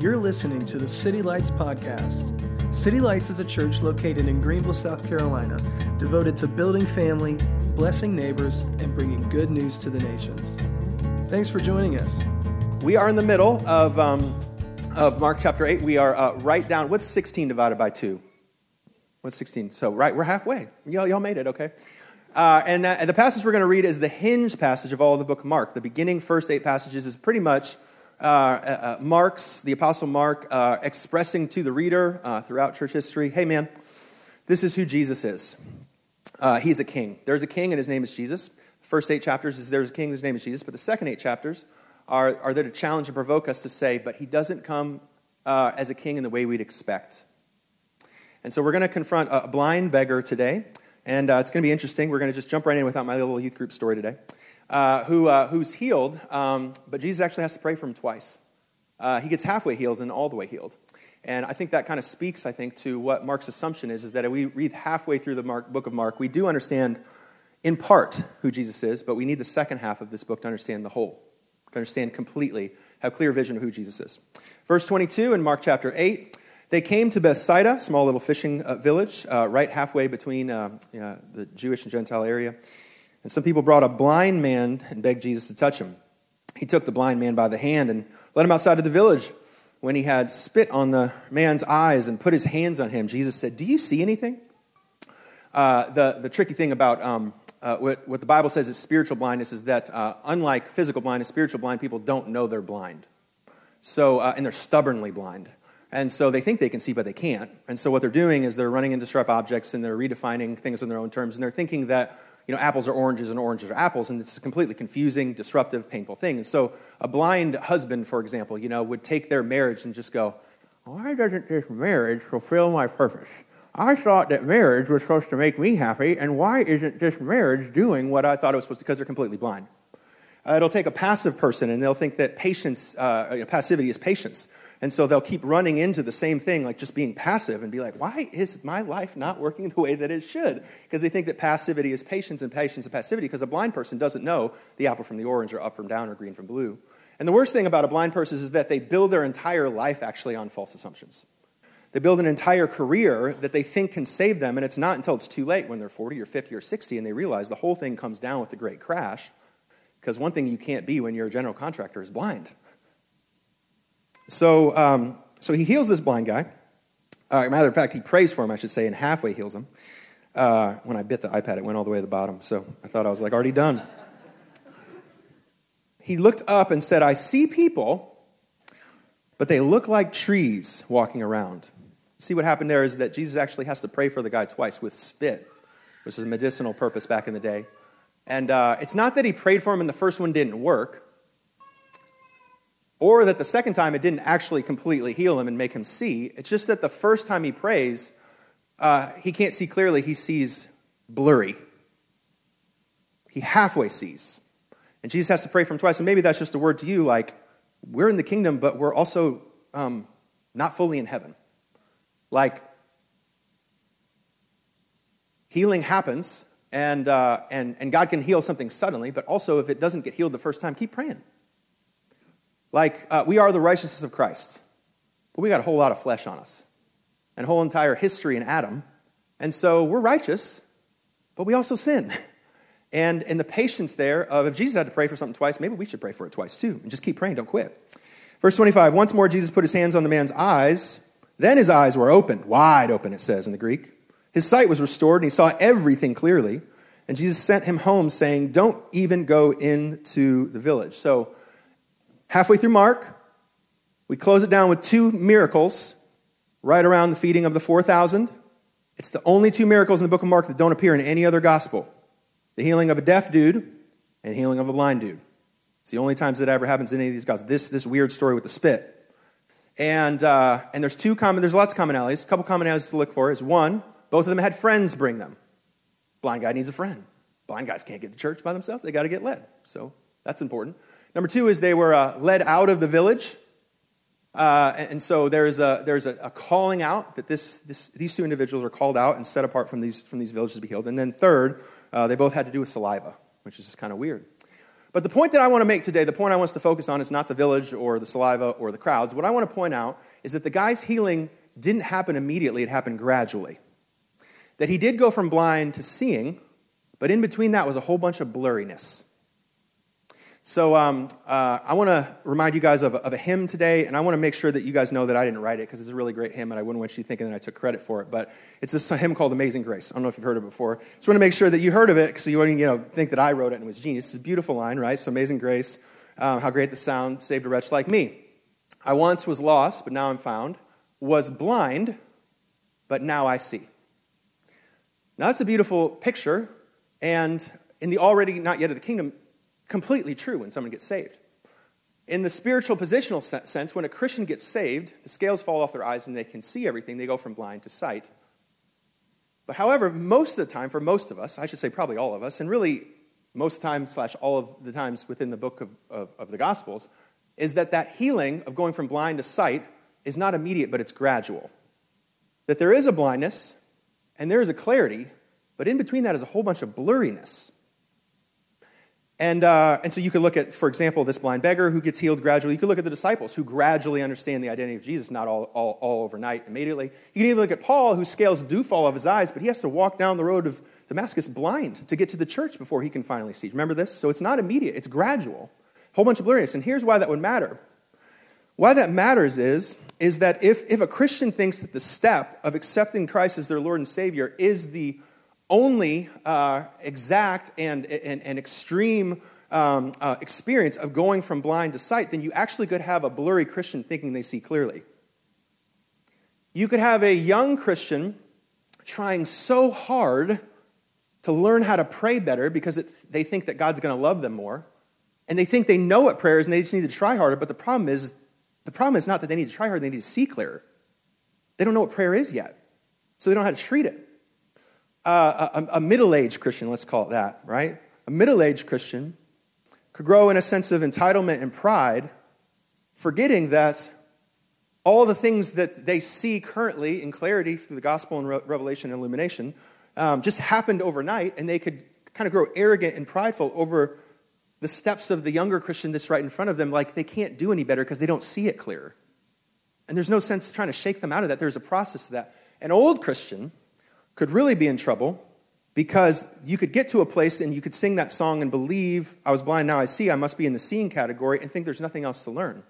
You're listening to the City Lights Podcast. City Lights is a church located in Greenville, South Carolina, devoted to building family, blessing neighbors, and bringing good news to the nations. Thanks for joining us. We are in the middle of, um, of Mark chapter 8. We are uh, right down, what's 16 divided by 2? What's 16? So, right, we're halfway. Y'all, y'all made it, okay? Uh, and, uh, the passage we're going to read is the hinge passage of all of the book of Mark. The beginning first eight passages is pretty much uh, uh, uh Mark's, the Apostle Mark, uh, expressing to the reader throughout church history hey, man, this is who Jesus is. he's a king. There's a king, and his name is Jesus. First eight chapters is there's a king, his name is Jesus. But the second eight chapters are, are there to challenge and provoke us to say, but he doesn't come as a king in the way we'd expect. And so we're going to confront a blind beggar today and uh, it's going to be interesting. We're going to just jump right in without my little youth group story today. Uh, who, uh, who's healed, um, but Jesus actually has to pray for him twice. Uh, he gets halfway healed and all the way healed. And I think that kind of speaks, I think, to what Mark's assumption is, is that if we read halfway through the Mark, book of Mark, we do understand in part who Jesus is, but we need the second half of this book to understand the whole, to understand completely, have clear vision of who Jesus is. Verse 22 in Mark chapter 8, they came to Bethsaida, a small little fishing uh, village, uh, right halfway between uh, the Jewish and Gentile area. And some people brought a blind man and begged Jesus to touch him. He took the blind man by the hand and led him outside of the village. When he had spit on the man's eyes and put his hands on him, Jesus said, Do you see anything? Uh, the, the tricky thing about um, uh, what, what the Bible says is spiritual blindness is that, uh, unlike physical blindness, spiritual blind people don't know they're blind. So, and they're stubbornly blind. And so they think they can see, but they can't. And so what they're doing is they're running into sharp objects and they're redefining things in their own terms. And they're thinking that you know, apples are oranges and oranges are apples, and it's a completely confusing, disruptive, painful thing. And so a blind husband, for example, you know, would take their marriage and just go, why doesn't this marriage fulfill my purpose? I thought that marriage was supposed to make me happy, and why isn't this marriage doing what I thought it was supposed to? Because they're completely blind. Uh, it'll take a passive person, and they'll think that patience, uh, you know, passivity is patience. And so they'll keep running into the same thing, like just being passive, and be like, why is my life not working the way that it should? Because they think that passivity is patience and patience is passivity, because a blind person doesn't know the apple from the orange, or up from down, or green from blue. And the worst thing about a blind person is that they build their entire life actually on false assumptions. They build an entire career that they think can save them, and it's not until it's too late when they're 40 or 50 or 60 and they realize the whole thing comes down with the great crash. Because one thing you can't be when you're a general contractor is blind. So, um, so he heals this blind guy. Uh, matter of fact, he prays for him, I should say, and halfway heals him. Uh, when I bit the iPad, it went all the way to the bottom. So I thought I was like already done. He looked up and said, I see people, but they look like trees walking around. See what happened there is that Jesus actually has to pray for the guy twice with spit, which is a medicinal purpose back in the day. And uh, it's not that he prayed for him and the first one didn't work or that the second time it didn't actually completely heal him and make him see. It's just that the first time he prays, uh, he can't see clearly, he sees blurry. He halfway sees. And Jesus has to pray for him twice. And maybe that's just a word to you like, we're in the kingdom, but we're also um, not fully in heaven. Like, healing happens, and, uh, and, and God can heal something suddenly, but also if it doesn't get healed the first time, keep praying. Like, uh, we are the righteousness of Christ, but we got a whole lot of flesh on us and whole entire history in Adam. And so we're righteous, but we also sin. And in the patience there of if Jesus had to pray for something twice, maybe we should pray for it twice too. And just keep praying, don't quit. Verse 25 Once more, Jesus put his hands on the man's eyes. Then his eyes were opened, wide open, it says in the Greek. His sight was restored, and he saw everything clearly. And Jesus sent him home, saying, Don't even go into the village. So halfway through Mark, we close it down with two miracles right around the feeding of the 4,000. It's the only two miracles in the book of Mark that don't appear in any other gospel the healing of a deaf dude and healing of a blind dude. It's the only times that ever happens in any of these gospels. This, this weird story with the spit. And, uh, and there's two common, there's lots of commonalities. A couple commonalities to look for is one, both of them had friends bring them. Blind guy needs a friend. Blind guys can't get to church by themselves, they got to get led. So that's important. Number two is they were uh, led out of the village. Uh, and so there's, a, there's a, a, calling out that this, this, these two individuals are called out and set apart from these, from these villages to be healed. And then third, uh, they both had to do with saliva, which is kind of weird. But the point that I want to make today, the point I want us to focus on is not the village or the saliva or the crowds. What I want to point out is that the guy's healing didn't happen immediately, it happened gradually. That he did go from blind to seeing, but in between that was a whole bunch of blurriness. So um, uh, I want to remind you guys of, of, a hymn today, and I want to make sure that you guys know that I didn't write it because it's a really great hymn, and I wouldn't want you thinking that I took credit for it. But it's a hymn called "Amazing Grace." I don't know if you've heard it before. I just want to make sure that you heard of it, so you wouldn't, you know, think that I wrote it and it was genius. It's a beautiful line, right? So "Amazing Grace, um, how great the sound saved a wretch like me." I once was lost, but now I'm found. Was blind, but now I see. Now that's a beautiful picture, and in the already not yet of the kingdom completely true when someone gets saved. In the spiritual positional sense, when a Christian gets saved, the scales fall off their eyes and they can see everything. They go from blind to sight. But however, most of the time, for most of us, I should say probably all of us, and really most of the time slash all of the times within the book of, of, of the Gospels, is that that healing of going from blind to sight is not immediate, but it's gradual. That there is a blindness and there is a clarity, but in between that is a whole bunch of blurriness. And, uh, and so you could look at, for example, this blind beggar who gets healed gradually. You could look at the disciples who gradually understand the identity of Jesus, not all, all, all overnight, immediately. You can even look at Paul, whose scales do fall off his eyes, but he has to walk down the road of Damascus blind to get to the church before he can finally see. Remember this? So it's not immediate, it's gradual. A whole bunch of blurriness. And here's why that would matter. Why that matters is, is that if, if a Christian thinks that the step of accepting Christ as their Lord and Savior is the only uh, exact and, and, and extreme um, uh, experience of going from blind to sight, then you actually could have a blurry Christian thinking they see clearly. You could have a young Christian trying so hard to learn how to pray better because it, they think that God's going to love them more. And they think they know what prayer is and they just need to try harder. But the problem is, the problem is not that they need to try harder, they need to see clearer. They don't know what prayer is yet, so they don't know how to treat it uh, a, a middle aged Christian, let's call it that, right? A middle aged Christian could grow in a sense of entitlement and pride, forgetting that all the things that they see currently in clarity through the gospel and re- revelation and illumination um, just happened overnight, and they could kind of grow arrogant and prideful over the steps of the younger Christian that's right in front of them, like they can't do any better because they don't see it clear. And there's no sense trying to shake them out of that. There's a process to that. An old Christian could really be in trouble because you could get to a place and you could sing that song and believe, I was blind, now I see, I must be in the seeing category, and think there's nothing else to learn.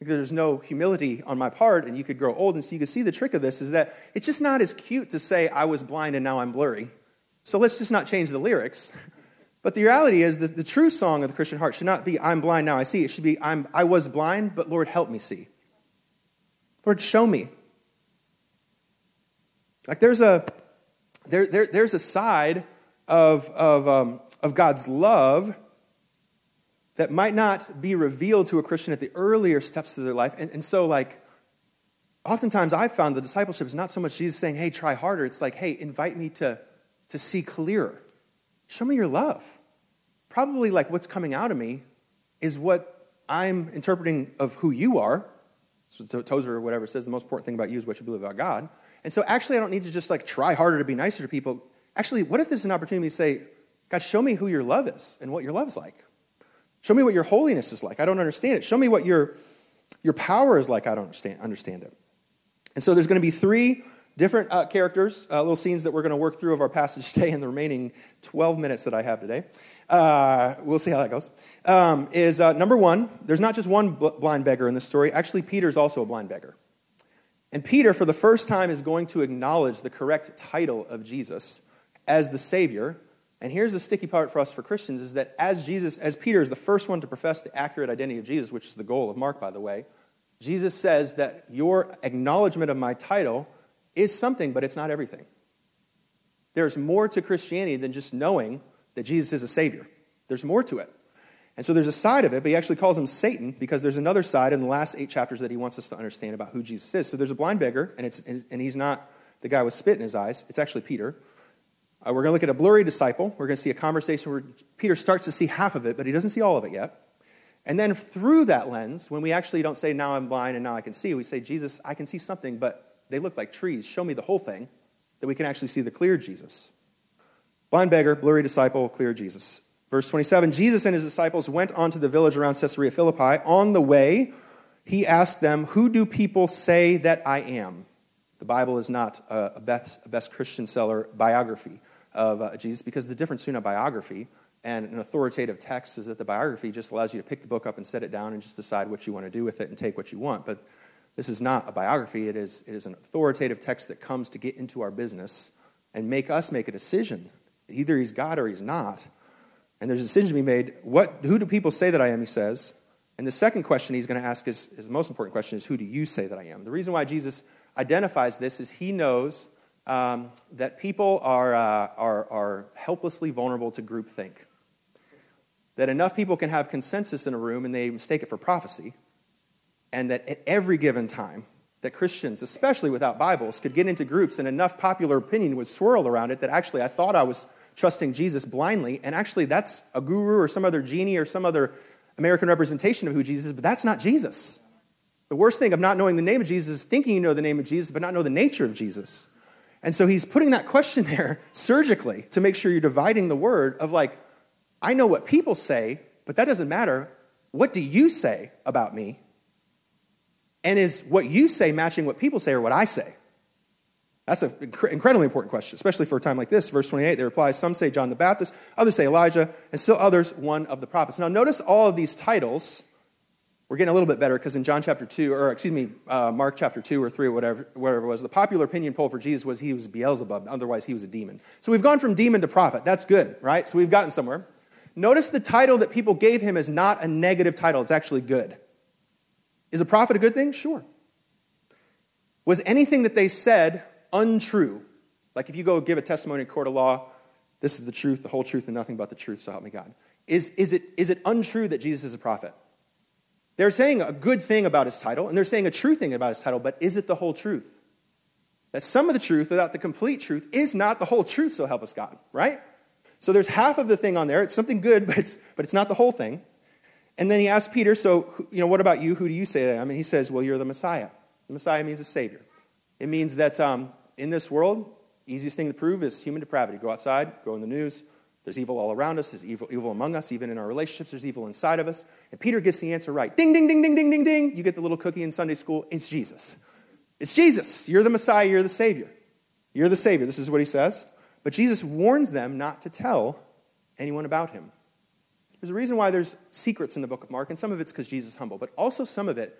There's no humility on my part, and you could grow old. And so you can see the trick of this is that it's just not as cute to say, I was blind and now I'm blurry. So let's just not change the lyrics. But the reality is, the, the true song of the Christian heart should not be, I'm blind, now I see. It should be, I'm, I was blind, but Lord, help me see. Lord, show me. Like there's a, there, there, there's a side of, of, um, of God's love that might not be revealed to a Christian at the earlier steps of their life. And, and so, like, oftentimes I've found the discipleship is not so much Jesus saying, hey, try harder. It's like, hey, invite me to, to see clearer. Show me your love. Probably like what's coming out of me is what I'm interpreting of who you are. So Tozer or whatever says the most important thing about you is what you believe about God. And so actually, I don't need to just like try harder to be nicer to people. Actually, what if this is an opportunity to say, God, show me who your love is and what your love is like? Show me what your holiness is like. I don't understand it. Show me what your, your power is like. I don't understand, understand it. And so there's going to be three different uh, characters, uh, little scenes that we're going to work through of our passage today in the remaining 12 minutes that I have today. Uh, we'll see how that goes. Um, is uh, number one, there's not just one blind beggar in this story. Actually, Peter's also a blind beggar. And Peter, for the first time, is going to acknowledge the correct title of Jesus as the Savior. And here's the sticky part for us for Christians is that as Jesus, as Peter is the first one to profess the accurate identity of Jesus, which is the goal of Mark, by the way, Jesus says that your acknowledgement of my title is something, but it's not everything. There's more to Christianity than just knowing that Jesus is a Savior. There's more to it. And so there's a side of it, but he actually calls him Satan because there's another side in the last eight chapters that he wants us to understand about who Jesus is. So there's a blind beggar, and, it's, and he's not the guy with spit in his eyes, it's actually Peter. Uh, we're going to look at a blurry disciple. We're going to see a conversation where Peter starts to see half of it, but he doesn't see all of it yet. And then through that lens, when we actually don't say, now I'm blind and now I can see, we say, Jesus, I can see something, but they look like trees. Show me the whole thing, that we can actually see the clear Jesus. Blind beggar, blurry disciple, clear Jesus. Verse 27 Jesus and his disciples went on to the village around Caesarea Philippi. On the way, he asked them, Who do people say that I am? The Bible is not a best, a best Christian seller biography of uh, Jesus because the difference between a biography and an authoritative text is that the biography just allows you to pick the book up and set it down and just decide what you want to do with it and take what you want. But this is not a biography, it is, it is an authoritative text that comes to get into our business and make us make a decision. Either he's God or he's not. And there's a decision to be made. What, who do people say that I am, he says. And the second question he's going to ask is, is the most important question is, who do you say that I am? The reason why Jesus identifies this is he knows um, that people are, uh, are, are helplessly vulnerable to groupthink. That enough people can have consensus in a room and they mistake it for prophecy. And that at every given time, that Christians, especially without Bibles, could get into groups and enough popular opinion would swirl around it that actually I thought I was trusting Jesus blindly. And actually, that's a guru or some other genie or some other American representation of who Jesus is, but that's not Jesus. The worst thing of not knowing the name of Jesus is thinking you know the name of Jesus, but not know the nature of Jesus. And so he's putting that question there surgically to make sure you're dividing the word of like, I know what people say, but that doesn't matter. What do you say about me? And is what you say matching what people say or what I say? That's an incredibly important question, especially for a time like this. Verse 28, they reply, Some say John the Baptist, others say Elijah, and still others one of the prophets. Now, notice all of these titles. We're getting a little bit better because in John chapter 2, or excuse me, uh, Mark chapter 2 or 3 or whatever, whatever it was, the popular opinion poll for Jesus was he was Beelzebub, otherwise he was a demon. So we've gone from demon to prophet. That's good, right? So we've gotten somewhere. Notice the title that people gave him is not a negative title, it's actually good. Is a prophet a good thing? Sure. Was anything that they said untrue. Like if you go give a testimony in court of law, this is the truth, the whole truth, and nothing but the truth, so help me God. Is, is, it, is it untrue that Jesus is a prophet? They're saying a good thing about his title, and they're saying a true thing about his title, but is it the whole truth? That some of the truth without the complete truth is not the whole truth, so help us God, right? So there's half of the thing on there. It's something good, but it's, but it's not the whole thing. And then he asks Peter, So, you know, what about you? Who do you say that I? Mean, he says, Well, you're the Messiah. The Messiah means a Savior. It means that um, in this world, easiest thing to prove is human depravity. Go outside, go in the news. There's evil all around us. There's evil, evil among us. Even in our relationships, there's evil inside of us. And Peter gets the answer right. Ding, ding, ding, ding, ding, ding, ding. You get the little cookie in Sunday school. It's Jesus. It's Jesus. You're the Messiah. You're the Savior. You're the Savior. This is what he says. But Jesus warns them not to tell anyone about him. There's a reason why there's secrets in the book of Mark, and some of it's because Jesus is humble, but also some of it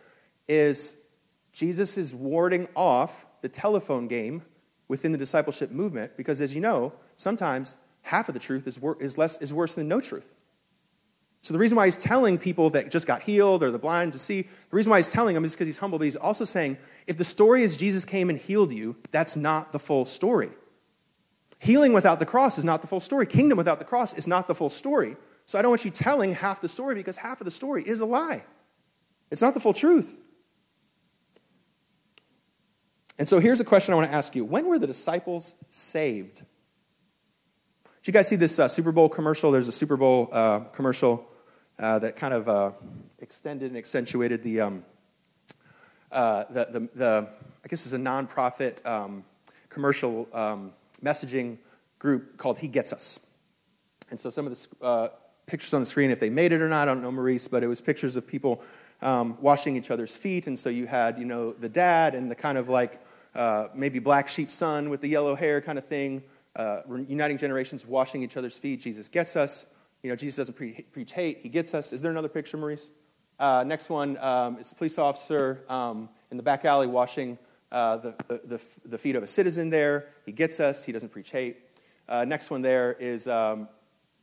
is Jesus is warding off the telephone game within the discipleship movement because, as you know, sometimes half of the truth is, wor- is, less, is worse than no truth. So, the reason why he's telling people that just got healed or the blind to see, the reason why he's telling them is because he's humble, but he's also saying if the story is Jesus came and healed you, that's not the full story. Healing without the cross is not the full story. Kingdom without the cross is not the full story. So, I don't want you telling half the story because half of the story is a lie. It's not the full truth. And so here's a question I want to ask you When were the disciples saved? Did you guys see this uh, Super Bowl commercial? There's a Super Bowl uh, commercial uh, that kind of uh, extended and accentuated the, um, uh, the, the, the, I guess it's a nonprofit um, commercial um, messaging group called He Gets Us. And so some of the uh, pictures on the screen, if they made it or not, I don't know, Maurice, but it was pictures of people um, washing each other's feet. And so you had, you know, the dad and the kind of like uh, maybe black sheep son with the yellow hair kind of thing, uh, uniting generations, washing each other's feet. Jesus gets us. You know, Jesus doesn't pre- preach hate, he gets us. Is there another picture, Maurice? Uh, next one um, is police officer um, in the back alley washing uh, the, the, the, feet of a citizen there. He gets us, he doesn't preach hate. Uh, next one there is um,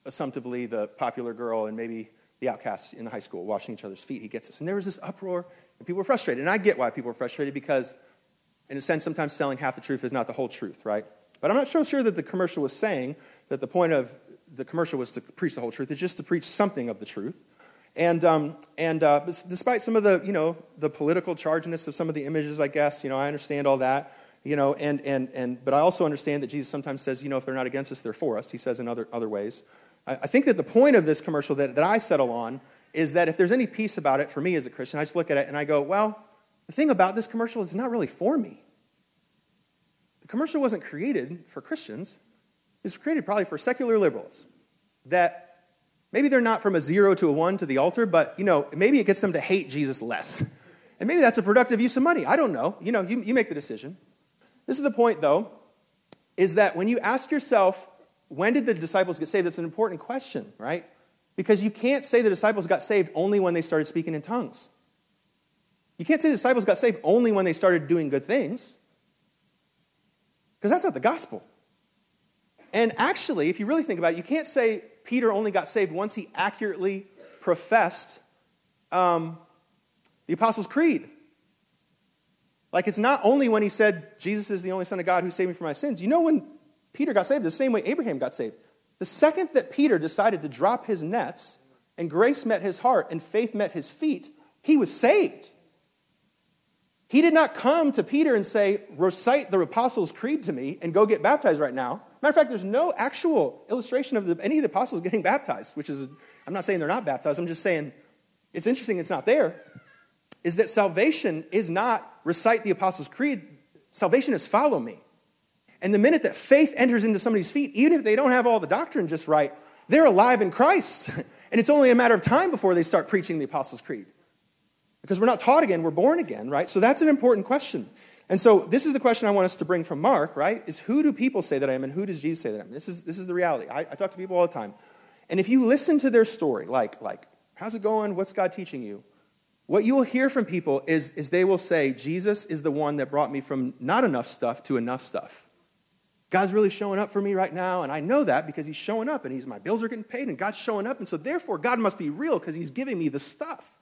assumptively the popular girl and maybe the outcasts in the high school washing each other's feet. He gets us. And there was this uproar, and people were frustrated. And I get why people were frustrated because, in a sense, sometimes selling half the truth is not the whole truth, right? But I'm not so sure that the commercial was saying that the point of the commercial was to preach the whole truth. It's just to preach something of the truth. And, um, and uh, despite some of the, you know, the political chargedness of some of the images, I guess, you know, I understand all that, you know, and, and, and, but I also understand that Jesus sometimes says, you know, if they're not against us, they're for us. He says in other, other ways. I think that the point of this commercial that, that I settle on is that if there's any peace about it for me as a Christian, I just look at it and I go, well, the thing about this commercial is not really for me. The commercial wasn't created for Christians, it was created probably for secular liberals that Maybe they're not from a zero to a one to the altar, but you know, maybe it gets them to hate Jesus less. And maybe that's a productive use of money. I don't know. You know, you, you make the decision. This is the point, though, is that when you ask yourself, when did the disciples get saved? That's an important question, right? Because you can't say the disciples got saved only when they started speaking in tongues. You can't say the disciples got saved only when they started doing good things, because that's not the gospel. And actually, if you really think about it, you can't say Peter only got saved once he accurately professed um, the Apostles' Creed. Like, it's not only when he said, Jesus is the only Son of God who saved me from my sins. You know when Peter got saved? The same way Abraham got saved. The second that Peter decided to drop his nets and grace met his heart and faith met his feet, he was saved. He did not come to Peter and say, recite the Apostles' Creed to me and go get baptized right now. Matter of fact, there's no actual illustration of the, any of the apostles getting baptized, which is, I'm not saying they're not baptized, I'm just saying it's interesting it's not there. Is that salvation is not recite the Apostles' Creed, salvation is follow me. And the minute that faith enters into somebody's feet, even if they don't have all the doctrine just right, they're alive in Christ. And it's only a matter of time before they start preaching the Apostles' Creed because we're not taught again, we're born again, right? So that's an important question. And so this is the question I want us to bring from Mark, right? Is who do people say that I am and who does Jesus say that I am? This is, this is the reality. I, I talk to people all the time. And if you listen to their story, like, like, how's it going? What's God teaching you? What you will hear from people is, is they will say, Jesus is the one that brought me from not enough stuff to enough stuff. God's really showing up for me right now, and I know that because He's showing up, and He's my bills are getting paid, and God's showing up, and so therefore God must be real because He's giving me the stuff.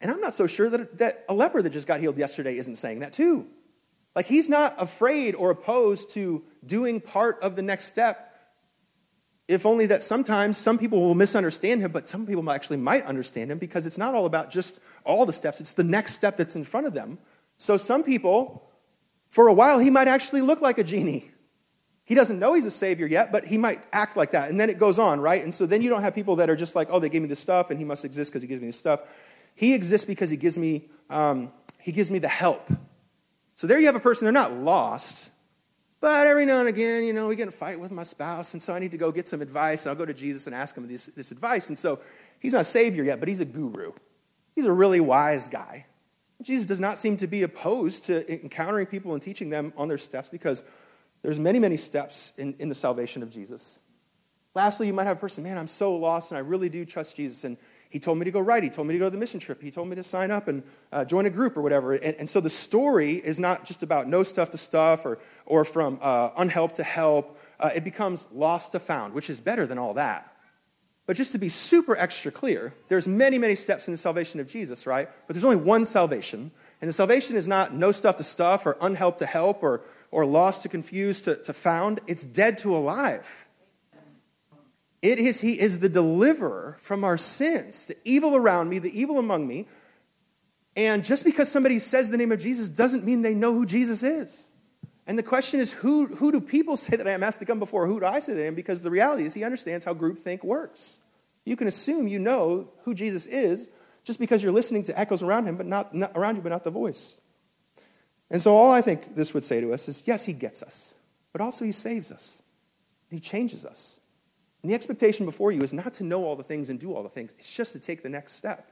And I'm not so sure that, that a leper that just got healed yesterday isn't saying that too. Like he's not afraid or opposed to doing part of the next step, if only that sometimes some people will misunderstand him, but some people actually might understand him because it's not all about just all the steps, it's the next step that's in front of them. So some people, for a while, he might actually look like a genie. He doesn't know he's a savior yet, but he might act like that. And then it goes on, right? And so then you don't have people that are just like, oh, they gave me this stuff and he must exist because he gives me this stuff. He exists because he gives me, um, he gives me the help. So there you have a person, they're not lost, but every now and again, you know, we get in a fight with my spouse, and so I need to go get some advice, and I'll go to Jesus and ask him this, this advice. And so he's not a savior yet, but he's a guru. He's a really wise guy. Jesus does not seem to be opposed to encountering people and teaching them on their steps because there's many, many steps in, in the salvation of Jesus. Lastly, you might have a person, man, I'm so lost and I really do trust Jesus. And he told me to go right. He told me to go to the mission trip. He told me to sign up and uh, join a group or whatever. And, and, so the story is not just about no stuff to stuff or, or from uh, unhelp to help. Uh, it becomes lost to found, which is better than all that. But just to be super extra clear, there's many, many steps in the salvation of Jesus, right? But there's only one salvation. And the salvation is not no stuff to stuff or unhelp to help or, or lost to confuse to, to found. It's dead to alive. It is He is the deliverer from our sins, the evil around me, the evil among me. And just because somebody says the name of Jesus doesn't mean they know who Jesus is. And the question is, who, who do people say that I am asked to come before? Who do I say that I am? Because the reality is, he understands how groupthink works. You can assume you know who Jesus is just because you're listening to echoes around him, but not, not around you, but not the voice. And so, all I think this would say to us is, yes, he gets us, but also he saves us. He changes us. And the expectation before you is not to know all the things and do all the things, it's just to take the next step.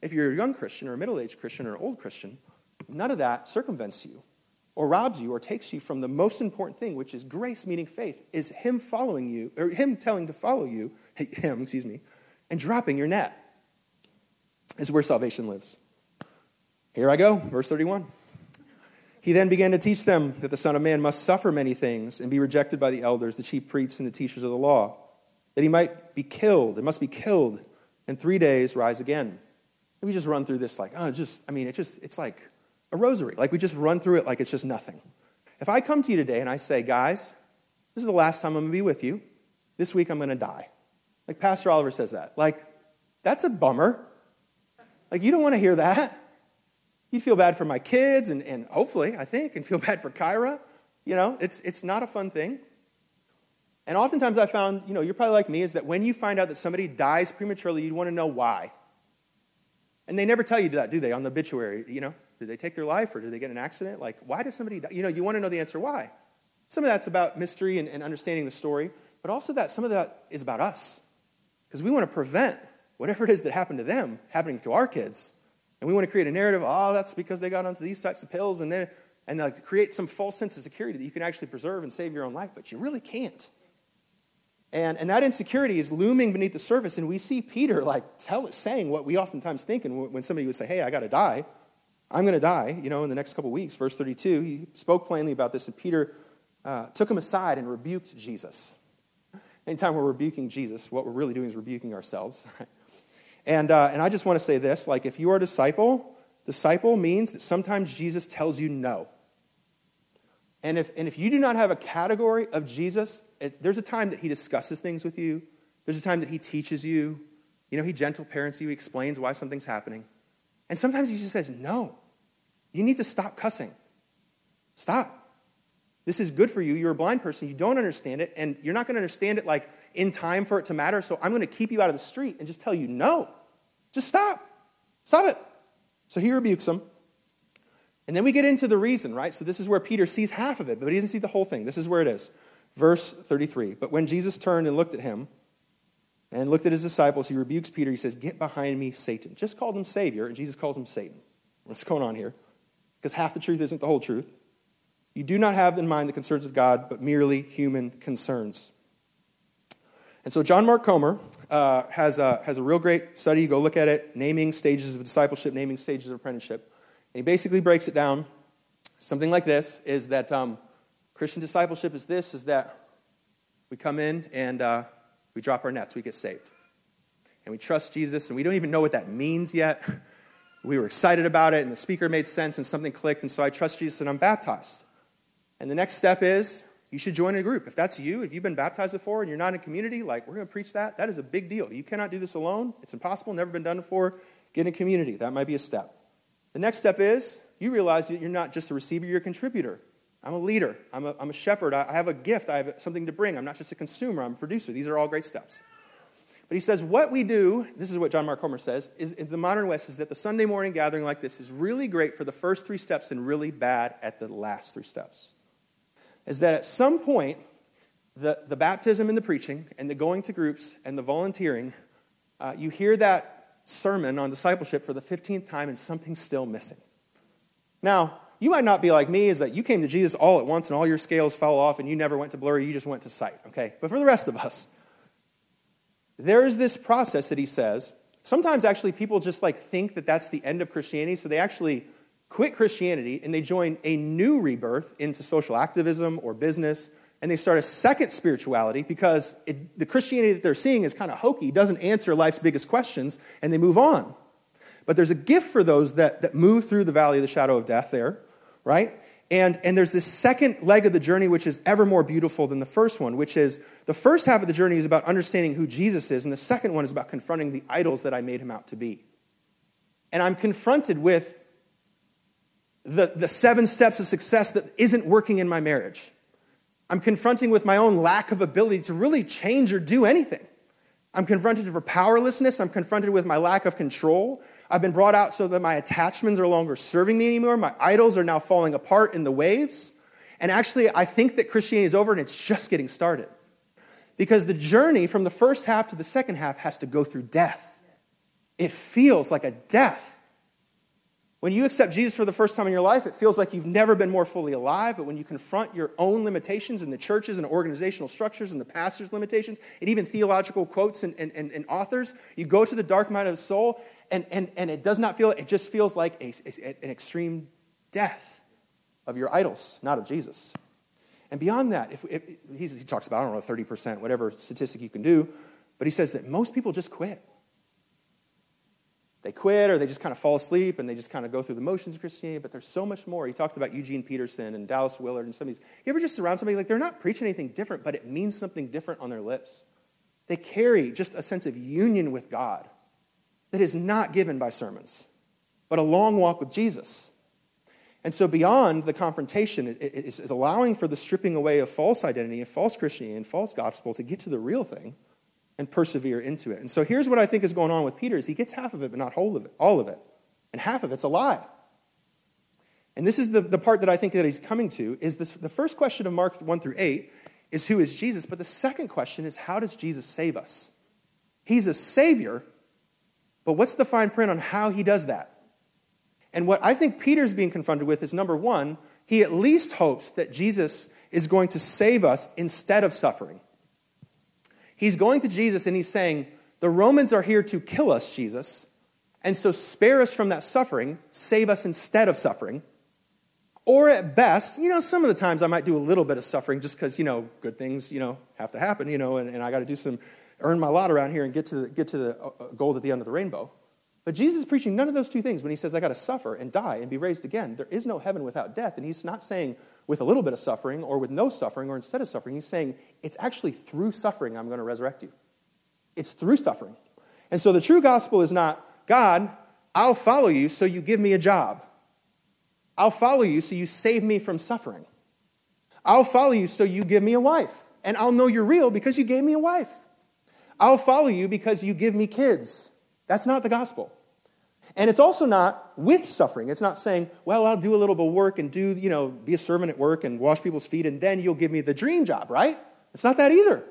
If you're a young Christian or a middle aged Christian or an old Christian, none of that circumvents you or robs you or takes you from the most important thing, which is grace, meaning faith, is Him following you, or Him telling to follow you, Him, excuse me, and dropping your net is where salvation lives. Here I go, verse 31. He then began to teach them that the Son of Man must suffer many things and be rejected by the elders, the chief priests, and the teachers of the law that he might be killed, and must be killed, and three days rise again. And we just run through this like, oh, just, I mean, it just, it's like a rosary. Like we just run through it like it's just nothing. If I come to you today and I say, guys, this is the last time I'm gonna be with you, this week I'm gonna die. Like Pastor Oliver says that. Like, that's a bummer. Like, you don't wanna hear that. You'd feel bad for my kids and, and hopefully, I think, and feel bad for Kyra. You know, it's, it's not a fun thing. And oftentimes I found, you know, you're probably like me, is that when you find out that somebody dies prematurely, you want to know why. And they never tell you that, do they, on the obituary? You know, did they take their life or did they get an accident? Like, why does somebody die? You know, you want to know the answer why. Some of that's about mystery and, and understanding the story, but also that some of that is about us. because we want to prevent whatever it is that happened to them happening to our kids. And we want to create a narrative, oh, that's because they got onto these types of pills, and then and like create some false sense of security that you can actually preserve and save your own life, but you really can't. And, and that insecurity is looming beneath the surface, and we see Peter like tell, saying what we oftentimes think, and when somebody would say, "Hey, I got to die," I'm going to die, you know, in the next couple weeks. Verse 32, he spoke plainly about this, and Peter uh, took him aside and rebuked Jesus. Anytime we're rebuking Jesus, what we're really doing is rebuking ourselves. and, uh, and I just want to say this like, if you are a disciple, disciple means that sometimes Jesus tells you no. And if, and if you do not have a category of Jesus, there's a time that he discusses things with you, there's a time that he teaches you. You know, he gentle parents you, he explains why something's happening. And sometimes he just says, no, you need to stop cussing. Stop. This is good for you. You're a blind person. You don't understand it, and you're not going to understand it like in time for it to matter. So I'm going to keep you out of the street and just tell you, no, just stop. Stop it. So he rebukes him. And then we get into the reason, right? So this is where Peter sees half of it, but he doesn't see the whole thing. This is where it is. Verse 33. But when Jesus turned and looked at him and looked at his disciples, he rebukes Peter. He says, Get behind me, Satan. Just called him Savior, and Jesus calls him Satan. What's going on here? Because half the truth isn't the whole truth. You do not have in mind the concerns of God, but merely human concerns. And so John Mark Comer uh, has, a, has a real great study. Go look at it, naming stages of discipleship, naming stages of apprenticeship. And he basically breaks it down something like this is that um, Christian discipleship is this, is that we come in and uh, we drop our nets, we get saved. And we trust Jesus, and we don't even know what that means yet. We were excited about it, and the speaker made sense, and something clicked, and so I trust Jesus and I'm baptized. And the next step is you should join a group. If that's you, if you've been baptized before and you're not in community, like we're going to preach that, that is a big deal. You cannot do this alone. It's impossible, never been done before. Get in community. That might be a step. The next step is you realize that you're not just a receiver, you're a contributor. I'm a leader, I'm a, I'm a shepherd, I have a gift, I have something to bring. I'm not just a consumer, I'm a producer. These are all great steps. But he says, what we do, this is what John Mark Comer says, is in the modern West, is that the Sunday morning gathering like this is really great for the first three steps and really bad at the last three steps. Is that at some point, the, the baptism and the preaching and the going to groups and the volunteering, uh, you hear that sermon on discipleship for the 15th time and something's still missing. Now, you might not be like me, is that you came to Jesus all at once and all your scales fell off and you never went to blurry, you just went to sight, okay? But for the rest of us, there is this process that he says. Sometimes actually people just like think that that's the end of Christianity, so they actually quit Christianity and they join a new rebirth into social activism or business and they start a second spirituality because it, the Christianity that they're seeing is kind of hokey, doesn't answer life's biggest questions, and they move on. But there's a gift for those that, that move through the valley of the shadow of death there, right? And, and there's this second leg of the journey, which is ever more beautiful than the first one, which is the first half of the journey is about understanding who Jesus is, and the second one is about confronting the idols that I made him out to be. And I'm confronted with the, the seven steps of success that isn't working in my marriage. I'm confronting with my own lack of ability to really change or do anything. I'm confronted for powerlessness. I'm confronted with my lack of control. I've been brought out so that my attachments are no longer serving me anymore. My idols are now falling apart in the waves. And actually, I think that Christianity is over and it's just getting started. Because the journey from the first half to the second half has to go through death. It feels like a death. When you accept Jesus for the first time in your life, it feels like you've never been more fully alive. But when you confront your own limitations in the churches and organizational structures and the pastor's limitations, and even theological quotes and, and, and, and authors, you go to the dark night of the soul, and, and, and it does not feel, it just feels like a, a, an extreme death of your idols, not of Jesus. And beyond that, if, if he talks about, I don't know, 30%, whatever statistic you can do, but he says that most people just quit they quit or they just kind of fall asleep and they just kind of go through the motions of Christianity, but there's so much more. He talked about Eugene Peterson and Dallas Willard and some of these. You ever just surround somebody like they're not preaching anything different, but it means something different on their lips? They carry just a sense of union with God that is not given by sermons, but a long walk with Jesus. And so, beyond the confrontation, is allowing for the stripping away of false identity and false Christianity and false gospel to get to the real thing and persevere into it. And so here's what I think is going on with Peter is he gets half of it, but not whole of it, all of it. And half of it's a lie. And this is the, the part that I think that he's coming to is this, the first question of Mark 1 through 8 is who is Jesus? But the second question is how does Jesus save us? He's a Savior, but what's the fine print on how He does that? And what I think Peter's being confronted with is number one, he at least hopes that Jesus is going to save us instead of suffering. He's going to Jesus and he's saying, The Romans are here to kill us, Jesus, and so spare us from that suffering, save us instead of suffering. Or at best, you know, some of the times I might do a little bit of suffering just because, you know, good things, you know, have to happen, you know, and, and I got to do some, earn my lot around here and get to the, get to the uh, uh, gold at the end of the rainbow. But Jesus is preaching none of those two things when he says, I got to suffer and die and be raised again. There is no heaven without death. And he's not saying with a little bit of suffering or with no suffering or instead of suffering. He's saying it's actually through suffering I'm going to resurrect you. It's through suffering. And so the true gospel is not, God, I'll follow you so you give me a job. I'll follow you so you save me from suffering. I'll follow you so you give me a wife. And I'll know you're real because you gave me a wife. I'll follow you because you give me kids. That's not the gospel. And it's also not with suffering. It's not saying, well, I'll do a little bit of work and do, you know, be a servant at work and wash people's feet and then you'll give me the dream job, right? It's not that either.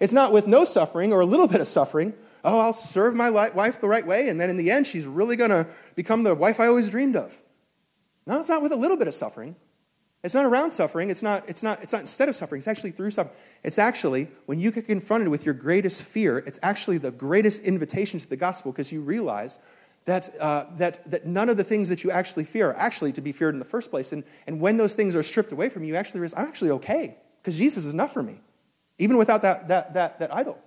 It's not with no suffering or a little bit of suffering. Oh, I'll serve my wife the right way and then in the end she's really going to become the wife I always dreamed of. No, it's not with a little bit of suffering. It's not around suffering. It's not, it's not, it's not instead of suffering. It's actually through suffering. It's actually, when you get confronted with your greatest fear, it's actually the greatest invitation to the gospel because you realize that, uh, that, that none of the things that you actually fear are actually to be feared in the first place. And, and when those things are stripped away from you, you actually realize, I'm actually okay because Jesus is enough for me, even without that, that, that, that idol.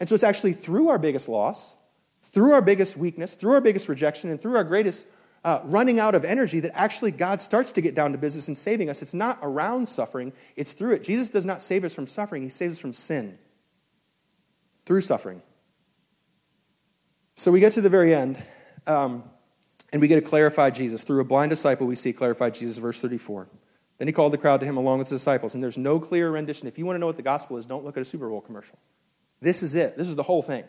And so it's actually through our biggest loss, through our biggest weakness, through our biggest rejection, and through our greatest uh, running out of energy that actually God starts to get down to business and saving us. It's not around suffering, it's through it. Jesus does not save us from suffering, He saves us from sin through suffering. So we get to the very end, um, and we get to clarify Jesus. Through a blind disciple, we see clarified Jesus, verse 34. Then he called the crowd to him along with his disciples, and there's no clear rendition. If you want to know what the gospel is, don't look at a Super Bowl commercial. This is it. This is the whole thing.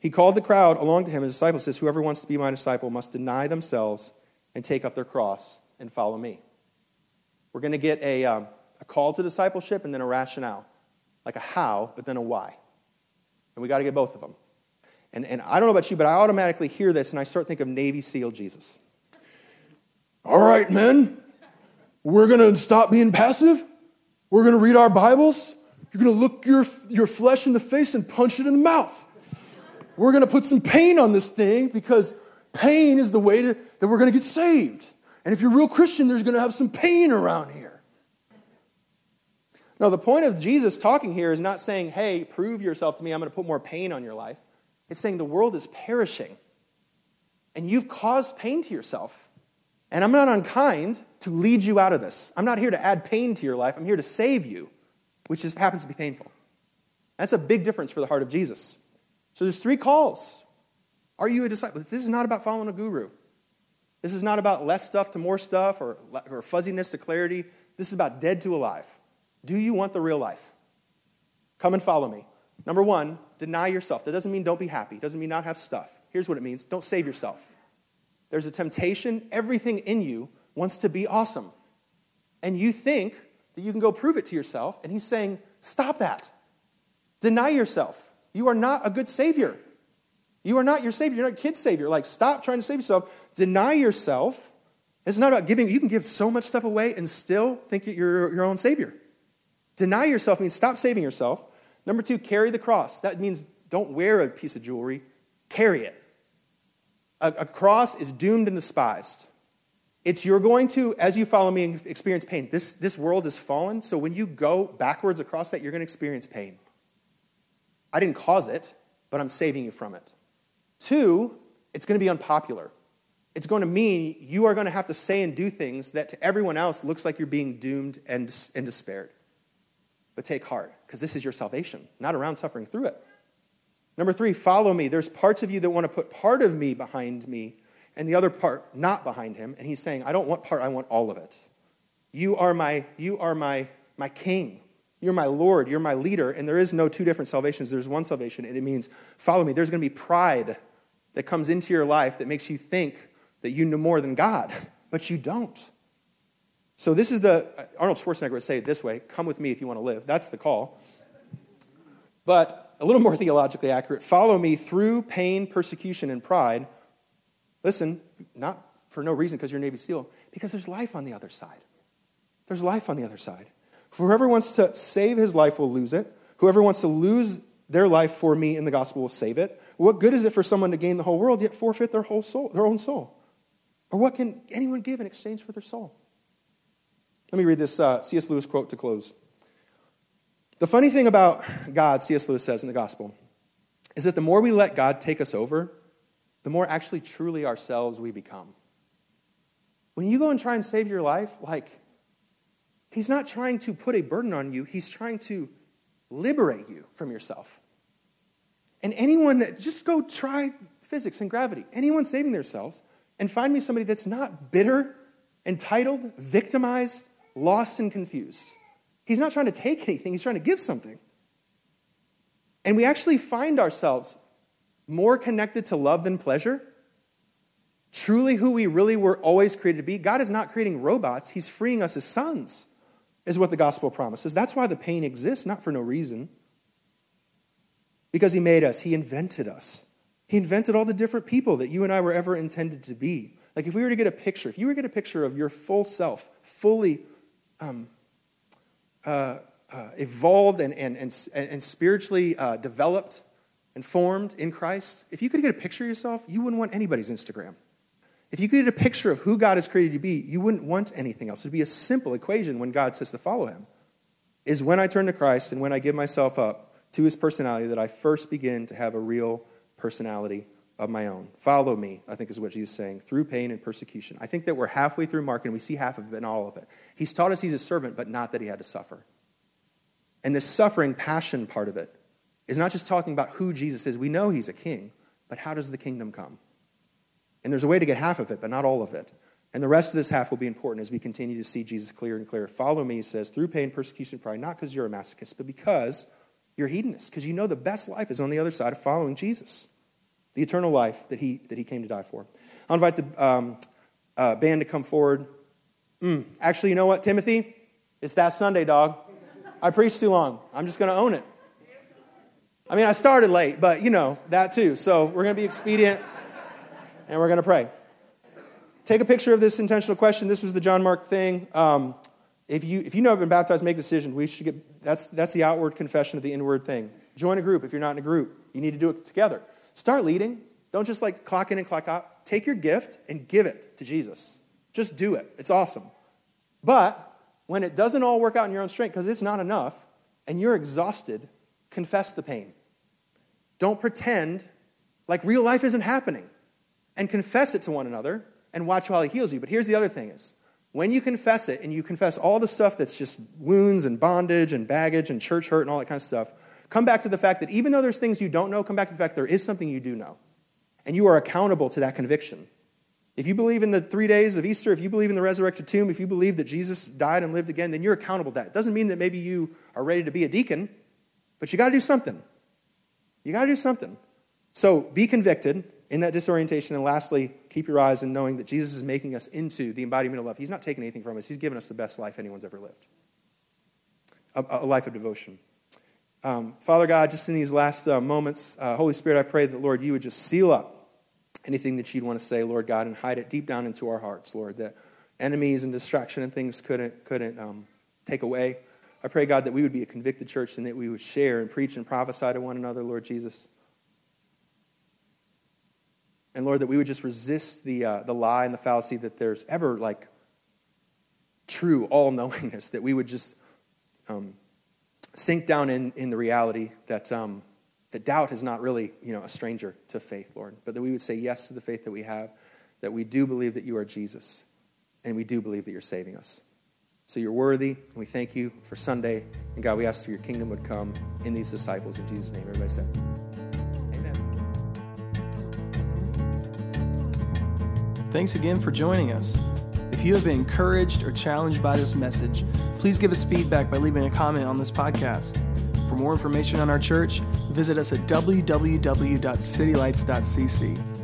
He called the crowd along to him, and his disciples says, Whoever wants to be my disciple must deny themselves and take up their cross and follow me. We're going to get a, um, a call to discipleship and then a rationale, like a how, but then a why. And we got to get both of them. And, and I don't know about you, but I automatically hear this and I start thinking of Navy SEAL Jesus. All right, men, we're going to stop being passive. We're going to read our Bibles. You're going to look your, your flesh in the face and punch it in the mouth we're going to put some pain on this thing because pain is the way to, that we're going to get saved. And if you're a real Christian, there's going to have some pain around here. Now, the point of Jesus talking here is not saying, hey, prove yourself to me, I'm going to put more pain on your life. It's saying the world is perishing and you've caused pain to yourself. And I'm not unkind to lead you out of this. I'm not here to add pain to your life, I'm here to save you, which just happens to be painful. That's a big difference for the heart of Jesus. So there's three calls. Are you a disciple? This is not about following a guru. This is not about less stuff to more stuff or, or fuzziness to clarity. This is about dead to alive. Do you want the real life? Come and follow me. Number one, deny yourself. That doesn't mean don't be happy, it doesn't mean not have stuff. Here's what it means don't save yourself. There's a temptation, everything in you wants to be awesome. And you think that you can go prove it to yourself. And he's saying, stop that. Deny yourself. You are not a good Savior. You are not your Savior. You're not a kid's Savior. Like, stop trying to save yourself. Deny yourself. It's not about giving. You can give so much stuff away and still think you're your own Savior. Deny yourself means stop saving yourself. Number two, carry the cross. That means don't wear a piece of jewelry, carry it. A, a cross is doomed and despised. It's you're going to, as you follow me, experience pain. This, this world is fallen, so when you go backwards across that, you're going to experience pain. I didn't cause it, but I'm saving you from it. Two, it's going to be unpopular. It's going to mean you are going to have to say and do things that to everyone else looks like you're being doomed and, and despaired. But take heart, because this is your salvation, not around suffering through it. Number three, follow me. There's parts of you that want to put part of me behind me and the other part not behind him. And he's saying, I don't want part, I want all of it. You are my, you are my, my king. You're my Lord, you're my leader, and there is no two different salvations. There's one salvation, and it means follow me. There's going to be pride that comes into your life that makes you think that you know more than God, but you don't. So, this is the, uh, Arnold Schwarzenegger would say it this way come with me if you want to live. That's the call. But a little more theologically accurate follow me through pain, persecution, and pride. Listen, not for no reason because you're Navy SEAL, because there's life on the other side. There's life on the other side. Whoever wants to save his life will lose it. Whoever wants to lose their life for me in the gospel will save it. What good is it for someone to gain the whole world yet forfeit their whole soul, their own soul? Or what can anyone give in exchange for their soul? Let me read this uh, C.S. Lewis quote to close. The funny thing about God, C.S. Lewis says in the gospel, is that the more we let God take us over, the more actually truly ourselves we become. When you go and try and save your life, like, He's not trying to put a burden on you, He's trying to liberate you from yourself. And anyone that, just go try physics and gravity, anyone saving themselves, and find me somebody that's not bitter, entitled, victimized, lost, and confused. He's not trying to take anything, he's trying to give something. And we actually find ourselves more connected to love than pleasure. Truly, who we really were always created to be. God is not creating robots, He's freeing us as sons, is what the gospel promises. That's why the pain exists, not for no reason. Because He made us, He invented us. He invented all the different people that you and I were ever intended to be. Like if we were to get a picture, if you were to get a picture of your full self, fully um, uh, uh, evolved and, and, and, and spiritually uh, developed and formed in Christ, if you could get a picture of yourself, you wouldn't want anybody's Instagram. If you could get a picture of who God has created you to be, you wouldn't want anything else. It'd be a simple equation when God says to follow him. Is when I turn to Christ and when I give myself up to his personality that I first begin to have a real personality of my own. Follow me, I think is what Jesus is saying, through pain and persecution. I think that we're halfway through Mark and we see half of it and all of it. He's taught us he's a servant, but not that he had to suffer. And this suffering passion part of it is not just talking about who Jesus is. We know he's a king, but how does the kingdom come? And there's a way to get half of it, but not all of it. And the rest of this half will be important as we continue to see Jesus clear and clear. Follow me, he says, through pain, persecution, pride, not because you're a masochist, but because you're hedonist, because you know the best life is on the other side of following Jesus the eternal life that he, that he came to die for. I'll invite the um, uh, band to come forward. Mm, actually, you know what, Timothy? It's that Sunday, dog. I preached too long. I'm just going to own it. I mean, I started late, but you know, that too. So we're going to be expedient and we're going to pray. Take a picture of this intentional question. This was the John Mark thing. Um, if you if you know I've been baptized, make a decision. We should get that's that's the outward confession of the inward thing. Join a group if you're not in a group. You need to do it together. Start leading. Don't just like clock in and clock out. Take your gift and give it to Jesus. Just do it. It's awesome. But when it doesn't all work out in your own strength, because it's not enough, and you're exhausted, confess the pain. Don't pretend like real life isn't happening. And confess it to one another and watch while he heals you. But here's the other thing is when you confess it and you confess all the stuff that's just wounds and bondage and baggage and church hurt and all that kind of stuff, Come back to the fact that even though there's things you don't know, come back to the fact there is something you do know. And you are accountable to that conviction. If you believe in the three days of Easter, if you believe in the resurrected tomb, if you believe that Jesus died and lived again, then you're accountable to that. It doesn't mean that maybe you are ready to be a deacon, but you got to do something. You got to do something. So be convicted in that disorientation. And lastly, keep your eyes in knowing that Jesus is making us into the embodiment of love. He's not taking anything from us, He's given us the best life anyone's ever lived a, a life of devotion. Um, Father God, just in these last uh, moments, uh, Holy Spirit, I pray that, Lord, you would just seal up anything that you'd want to say, Lord God, and hide it deep down into our hearts, Lord, that enemies and distraction and things couldn't, couldn't um, take away. I pray, God, that we would be a convicted church and that we would share and preach and prophesy to one another, Lord Jesus. And Lord, that we would just resist the, uh, the lie and the fallacy that there's ever like true all knowingness, that we would just um, sink down in, in the reality that, um, that doubt is not really you know, a stranger to faith, Lord, but that we would say yes to the faith that we have, that we do believe that you are Jesus, and we do believe that you're saving us. So you're worthy, and we thank you for Sunday. And God, we ask that your kingdom would come in these disciples. In Jesus' name, everybody said, Thanks again for joining us. If you have been encouraged or challenged by this message, please give us feedback by leaving a comment on this podcast. For more information on our church, visit us at www.citylights.cc.